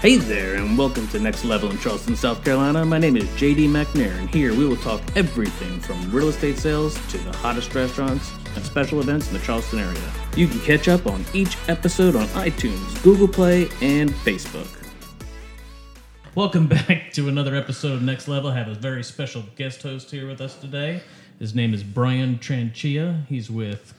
Hey there, and welcome to Next Level in Charleston, South Carolina. My name is JD McNair, and here we will talk everything from real estate sales to the hottest restaurants and special events in the Charleston area. You can catch up on each episode on iTunes, Google Play, and Facebook. Welcome back to another episode of Next Level. I have a very special guest host here with us today. His name is Brian Tranchia. He's with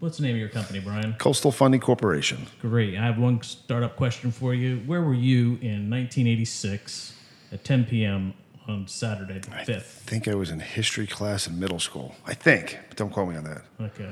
What's the name of your company, Brian? Coastal Funding Corporation. Great. I have one startup question for you. Where were you in 1986 at 10 p.m. on Saturday the 5th? I think I was in history class in middle school. I think, but don't quote me on that. Okay.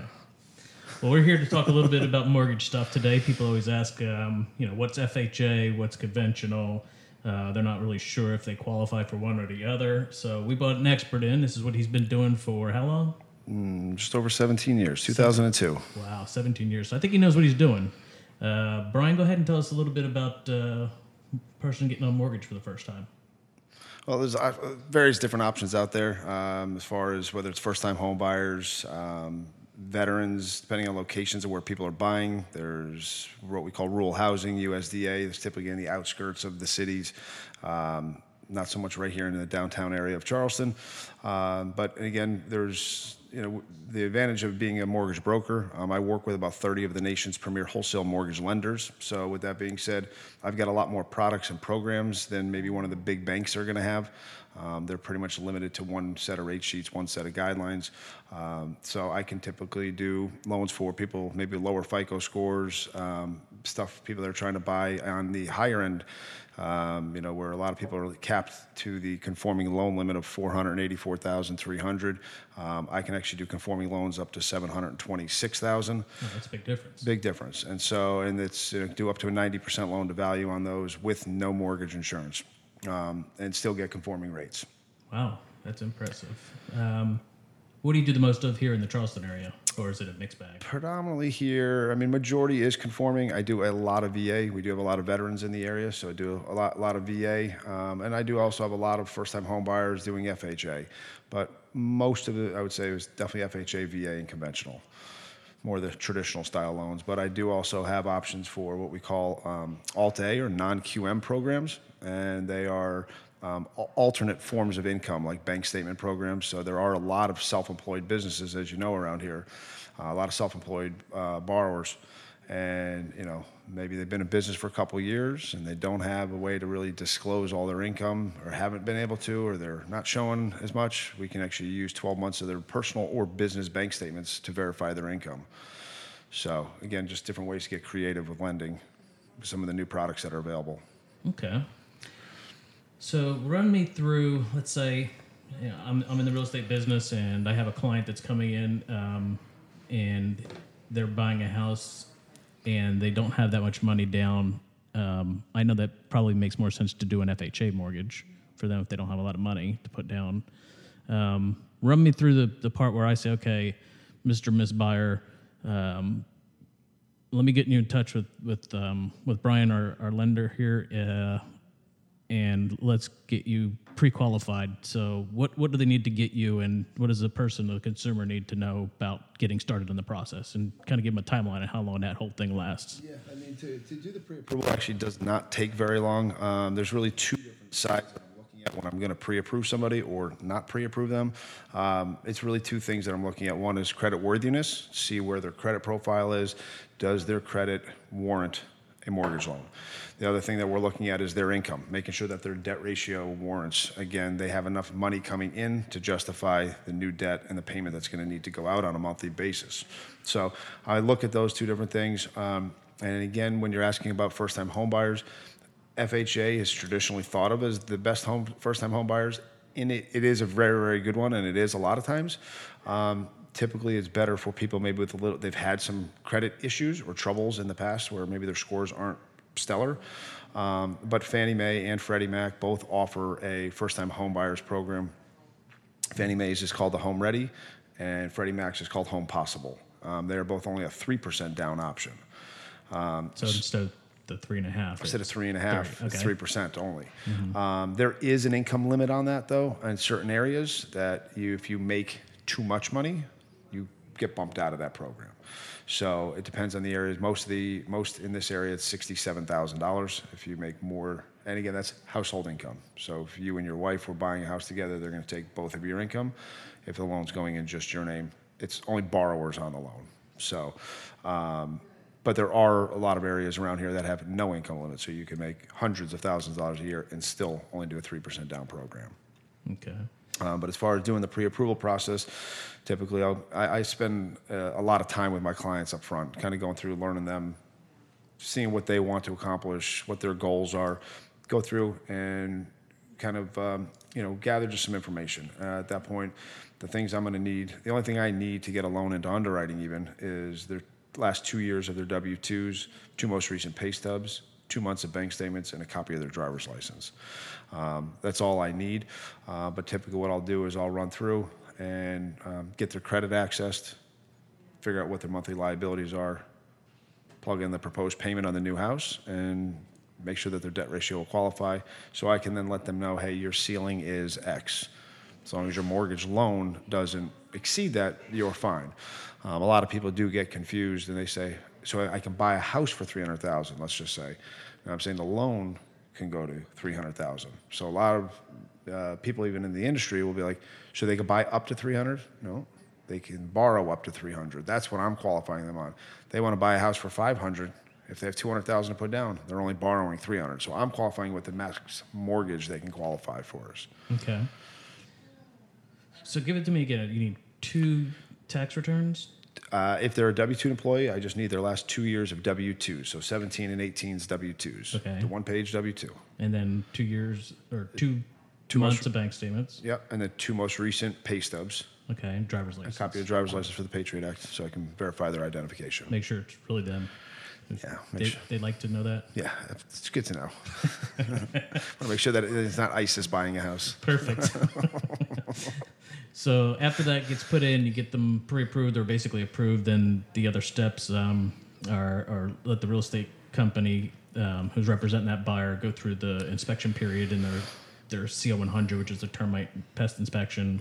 Well, we're here to talk a little bit about mortgage stuff today. People always ask, um, you know, what's FHA, what's conventional. Uh, they're not really sure if they qualify for one or the other. So we brought an expert in. This is what he's been doing for how long? Mm, just over 17 years, 2002. Wow, 17 years. So I think he knows what he's doing. Uh, Brian, go ahead and tell us a little bit about uh, person getting a mortgage for the first time. Well, there's uh, various different options out there um, as far as whether it's first-time home buyers, um, veterans, depending on locations of where people are buying. There's what we call rural housing, USDA. It's typically in the outskirts of the cities. Um, not so much right here in the downtown area of Charleston. Um, but again, there's you know the advantage of being a mortgage broker. Um, I work with about 30 of the nation's premier wholesale mortgage lenders. So with that being said, I've got a lot more products and programs than maybe one of the big banks are going to have. Um, they're pretty much limited to one set of rate sheets, one set of guidelines. Um, so I can typically do loans for people maybe lower FICO scores, um, stuff people that are trying to buy on the higher end um, you know, where a lot of people are capped to the conforming loan limit of 484,300. Um, I can actually do conforming loans up to 726,000. Oh, that's a big difference. Big difference. And so, and it's uh, do up to a 90% loan to value on those with no mortgage insurance um, and still get conforming rates. Wow, that's impressive. Um, what do you do the most of here in the Charleston area? or is it a mixed bag? Predominantly here. I mean, majority is conforming. I do a lot of VA. We do have a lot of veterans in the area, so I do a lot, lot of VA, um, and I do also have a lot of first-time home buyers doing FHA. But most of it, I would say, is definitely FHA, VA, and conventional. More the traditional style loans, but I do also have options for what we call um, Alt A or non QM programs, and they are um, alternate forms of income like bank statement programs. So there are a lot of self-employed businesses, as you know, around here, uh, a lot of self-employed uh, borrowers. And, you know, maybe they've been in business for a couple years and they don't have a way to really disclose all their income or haven't been able to, or they're not showing as much. We can actually use 12 months of their personal or business bank statements to verify their income. So again, just different ways to get creative with lending, some of the new products that are available. Okay. So run me through, let's say, you know, I'm, I'm in the real estate business and I have a client that's coming in um, and they're buying a house and they don't have that much money down. Um, I know that probably makes more sense to do an FHA mortgage for them if they don't have a lot of money to put down. Um, run me through the, the part where I say, okay, Mr. Miss Buyer, um, let me get you in touch with with um, with Brian, our, our lender here. Uh, and let's get you pre-qualified. So, what what do they need to get you, and what does the person, the consumer, need to know about getting started in the process, and kind of give them a timeline of how long that whole thing lasts. Yeah, I mean, to, to do the pre-approval actually does not take very long. Um, there's really two different sides looking at when I'm going to pre-approve somebody or not pre-approve them. Um, it's really two things that I'm looking at. One is credit worthiness, see where their credit profile is. Does their credit warrant a mortgage loan? The other thing that we're looking at is their income, making sure that their debt ratio warrants, again, they have enough money coming in to justify the new debt and the payment that's going to need to go out on a monthly basis. So I look at those two different things. Um, and again, when you're asking about first time home buyers, FHA is traditionally thought of as the best home first time home buyers. And it, it is a very, very good one, and it is a lot of times. Um, typically it's better for people maybe with a little they've had some credit issues or troubles in the past where maybe their scores aren't stellar. Um, but Fannie Mae and Freddie Mac both offer a first-time homebuyers program. Fannie Mae's is called the Home Ready, and Freddie Mac's is called Home Possible. Um, they are both only a three percent down option. Um, so instead of the three and a half, instead of three and a half, three percent only. Mm-hmm. Um, there is an income limit on that though in certain areas that you, if you make too much money, get bumped out of that program. So it depends on the areas. Most of the most in this area, it's sixty-seven thousand dollars. If you make more, and again, that's household income. So if you and your wife were buying a house together, they're going to take both of your income. If the loan's going in just your name, it's only borrowers on the loan. So, um, but there are a lot of areas around here that have no income limit, so you can make hundreds of thousands of dollars a year and still only do a three percent down program. Okay. Um, but as far as doing the pre-approval process, typically I'll, I, I spend uh, a lot of time with my clients up front, kind of going through, learning them, seeing what they want to accomplish, what their goals are, go through and kind of um, you know gather just some information. Uh, at that point, the things I'm going to need, the only thing I need to get a loan into underwriting even is their last two years of their W-2s, two most recent pay stubs, two months of bank statements, and a copy of their driver's license. Um, that's all I need. Uh, but typically, what I'll do is I'll run through and um, get their credit accessed, figure out what their monthly liabilities are, plug in the proposed payment on the new house, and make sure that their debt ratio will qualify. So I can then let them know, hey, your ceiling is X. As long as your mortgage loan doesn't exceed that, you're fine. Um, a lot of people do get confused and they say, so I can buy a house for 300,000, let's just say. I'm saying the loan can go to 300,000. So a lot of uh, people, even in the industry, will be like, so they can buy up to 300? No, they can borrow up to 300. That's what I'm qualifying them on. They want to buy a house for 500. If they have 200,000 to put down, they're only borrowing 300. So I'm qualifying with the max mortgage they can qualify for us. Okay. So give it to me again. You need two tax returns. Uh, if they're a W 2 employee, I just need their last two years of W 2. So 17 and 18's W 2s. Okay. The one page W 2. and then two years or two Two months months- of bank statements. Yep. And the two most recent pay stubs. Okay, and driver's license. A copy of driver's license for the Patriot Act so I can verify their identification. Make sure it's really them. Yeah. They, sure- They'd like to know that. Yeah, it's good to know. I Want to make sure that it's not ISIS buying a house. Perfect. so after that gets put in, you get them pre-approved or basically approved. Then the other steps um, are, are let the real estate company um, who's representing that buyer go through the inspection period and their their CL 100, which is a termite pest inspection,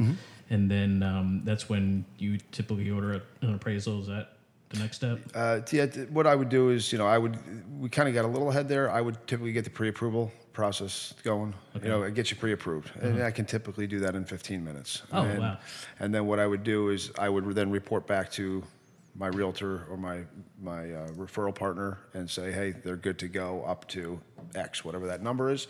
and then um, that's when you typically order an appraisal. Is that the next step? Uh, yeah, what I would do is, you know, I would, we kind of got a little ahead there. I would typically get the pre-approval process going. You know, get you pre-approved, and I can typically do that in 15 minutes. Oh, and, wow. And then what I would do is I would then report back to my realtor or my my uh, referral partner and say, hey, they're good to go up to X, whatever that number is.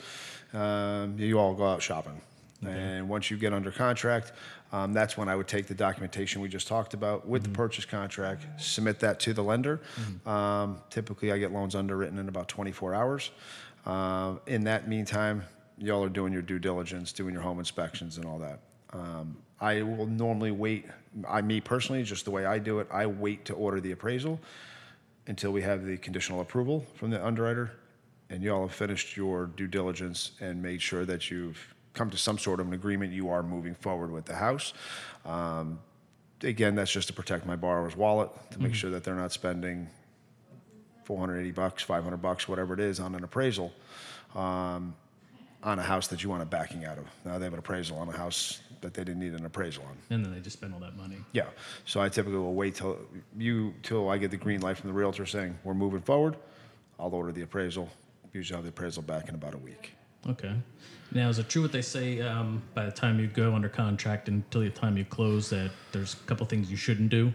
Um, you all go out shopping. And once you get under contract, um, that's when I would take the documentation we just talked about with the purchase contract, submit that to the lender. Um, typically, I get loans underwritten in about 24 hours. Um, in that meantime, y'all are doing your due diligence, doing your home inspections, and all that. Um, I will normally wait. I, me personally, just the way I do it, I wait to order the appraisal until we have the conditional approval from the underwriter, and you all have finished your due diligence and made sure that you've come to some sort of an agreement. You are moving forward with the house. Um, again, that's just to protect my borrower's wallet to make sure that they're not spending 480 bucks, 500 bucks, whatever it is, on an appraisal um, on a house that you want a backing out of. Now they have an appraisal on a house that they didn't need an appraisal on. And then they just spend all that money. Yeah. So I typically will wait till you till I get the green light from the realtor saying we're moving forward. I'll order the appraisal. Usually I'll have the appraisal back in about a week. Okay. Now, is it true what they say um, by the time you go under contract until the time you close that there's a couple things you shouldn't do?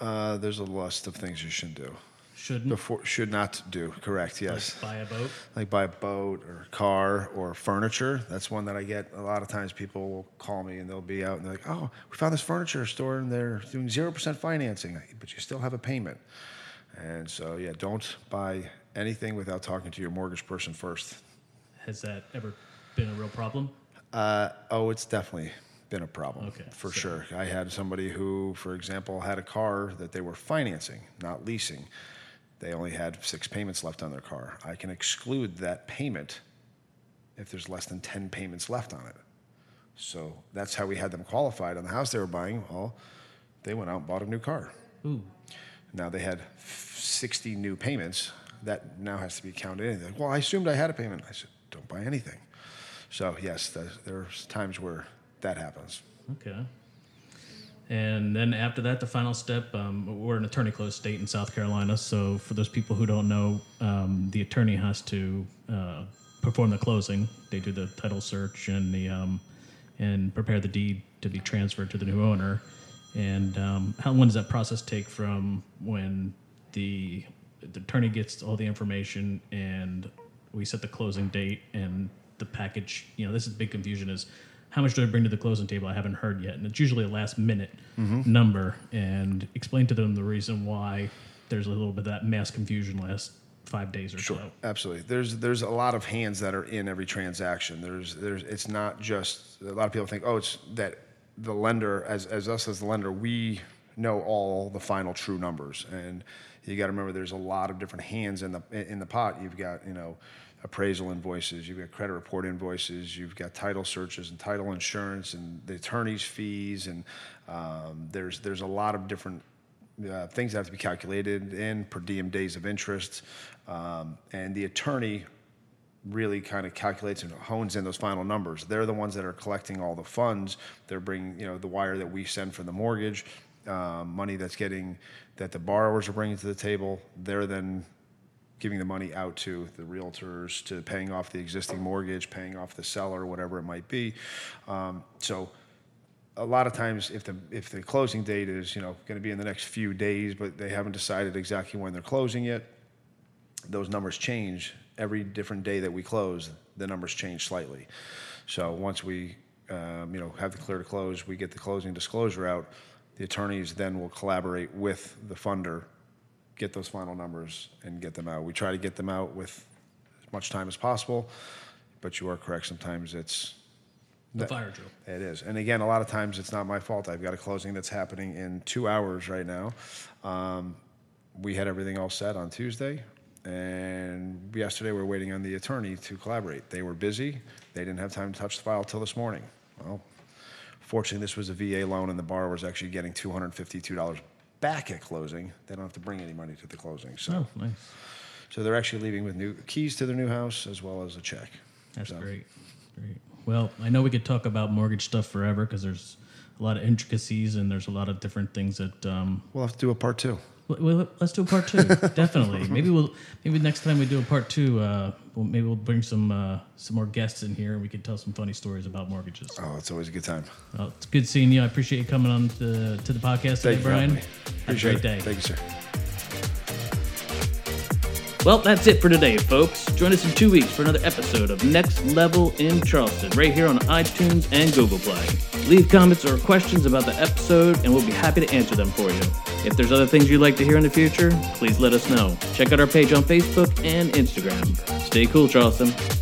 Uh, there's a list of things you shouldn't do. Shouldn't Before should not do. Correct. Yes. like buy a boat. Like buy a boat or car or furniture. That's one that I get a lot of times. People will call me and they'll be out and they're like, "Oh, we found this furniture store and they're doing zero percent financing, but you still have a payment." And so, yeah, don't buy anything without talking to your mortgage person first. Has that ever been a real problem? Uh, oh, it's definitely been a problem. Okay, For so- sure. I had somebody who, for example, had a car that they were financing, not leasing. They only had six payments left on their car. I can exclude that payment if there's less than 10 payments left on it. So that's how we had them qualified on the house they were buying. Well, they went out and bought a new car. Ooh, Now they had 60 new payments. That now has to be counted in. Like, well, I assumed I had a payment. I said, don't buy anything. So yes, there's, there's times where that happens. okay. And then after that, the final step, um, we're an attorney closed state in South Carolina. So for those people who don't know, um, the attorney has to uh, perform the closing. They do the title search and the um, and prepare the deed to be transferred to the new owner. And um, how long does that process take from when the the attorney gets all the information and we set the closing date and the package? You know, this is big confusion. Is how much do I bring to the closing table? I haven't heard yet, and it's usually a last minute number. And explain to them the reason why there's a little bit of that mass confusion last five days or so. Absolutely. There's there's a lot of hands that are in every transaction. There's there's it's not just a lot of people think oh it's that the lender as as us as the lender we know all the final true numbers and you got to remember there's a lot of different hands in the in the pot. You've got you know appraisal invoices, you've got credit report invoices, you've got title searches and title insurance and the attorney's fees and um, there's there's a lot of different uh, things that have to be calculated in per diem days of interest, um, and the attorney really kind of calculates and hones in those final numbers. They're the ones that are collecting all the funds. They're bringing, you know, the wire that we send for the mortgage, um, money that's getting that the borrowers are bringing to the table. They're then giving the money out to the realtors, to paying off the existing mortgage, paying off the seller, whatever it might be. Um, so a lot of times if the if the closing date is you know going to be in the next few days but they haven't decided exactly when they're closing yet those numbers change every different day that we close the numbers change slightly so once we um, you know have the clear to close we get the closing disclosure out the attorneys then will collaborate with the funder get those final numbers and get them out we try to get them out with as much time as possible but you are correct sometimes it's The fire drill. it is. And again, a lot of times it's not my fault. I've got a closing that's happening in two hours right now. Um, we had everything all set on Tuesday. And yesterday we were waiting on the attorney to collaborate. They were busy. They didn't have time to touch the file till this morning. Well, fortunately, this was a VA loan and the borrower was actually getting $252 back at closing. They don't have to bring any money to the closing. So, Oh, nice. so they're actually leaving with new keys to their new house as well as a check. That's So- great. Great. Well, I know we could talk about mortgage stuff forever because there's a lot of intricacies and there's a lot of different things that. Um, We'll have to do a part two. well, well, let's do a part two. Definitely. Maybe we'll. Maybe next time we do a part two, uh, we'll, maybe we'll bring some uh, some more guests in here and we can tell some funny stories about mortgages. Oh, it's always a good time. Well, it's good seeing you. I appreciate you coming on to, to the podcast today, Thank you for Brian. having. Have a Appreciate great day. Thank you, sir. Well, that's it for today, folks. Join us in two weeks for another episode of Next Level in Charleston, right here on iTunes and Google Play. Leave comments or questions about the episode, and we'll be happy to answer them for you. If there's other things you'd like to hear in the future, please let us know. Check out our page on Facebook and Instagram. Stay cool, Charleston.